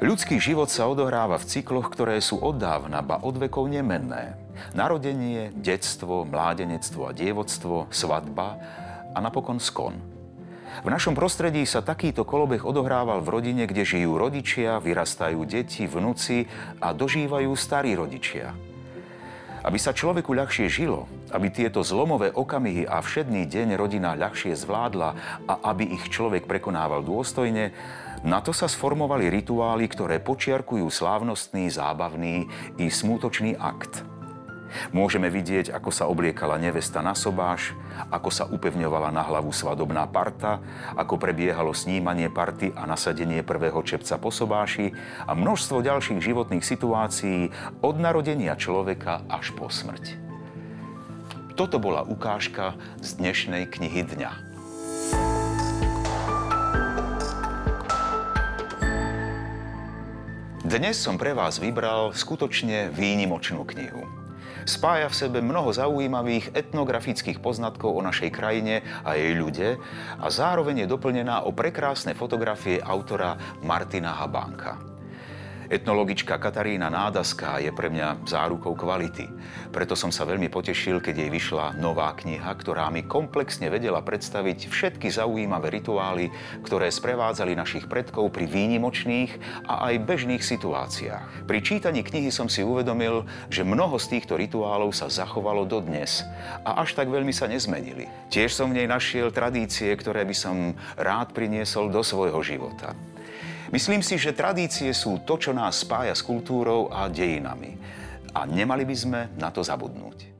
Ľudský život sa odohráva v cykloch, ktoré sú od dávna, ba od vekov nemenné. Narodenie, detstvo, mládenectvo a dievoctvo, svadba a napokon skon. V našom prostredí sa takýto kolobeh odohrával v rodine, kde žijú rodičia, vyrastajú deti, vnúci a dožívajú starí rodičia. Aby sa človeku ľahšie žilo, aby tieto zlomové okamihy a všedný deň rodina ľahšie zvládla a aby ich človek prekonával dôstojne, na to sa sformovali rituály, ktoré počiarkujú slávnostný, zábavný i smútočný akt. Môžeme vidieť, ako sa obliekala nevesta na sobáš, ako sa upevňovala na hlavu svadobná parta, ako prebiehalo snímanie party a nasadenie prvého čepca po sobáši a množstvo ďalších životných situácií od narodenia človeka až po smrť. Toto bola ukážka z dnešnej knihy dňa. Dnes som pre vás vybral skutočne výnimočnú knihu. Spája v sebe mnoho zaujímavých etnografických poznatkov o našej krajine a jej ľude a zároveň je doplnená o prekrásne fotografie autora Martina Habánka. Etnologička Katarína Nádaská je pre mňa zárukou kvality. Preto som sa veľmi potešil, keď jej vyšla nová kniha, ktorá mi komplexne vedela predstaviť všetky zaujímavé rituály, ktoré sprevádzali našich predkov pri výnimočných a aj bežných situáciách. Pri čítaní knihy som si uvedomil, že mnoho z týchto rituálov sa zachovalo dodnes a až tak veľmi sa nezmenili. Tiež som v nej našiel tradície, ktoré by som rád priniesol do svojho života. Myslím si, že tradície sú to, čo nás spája s kultúrou a dejinami. A nemali by sme na to zabudnúť.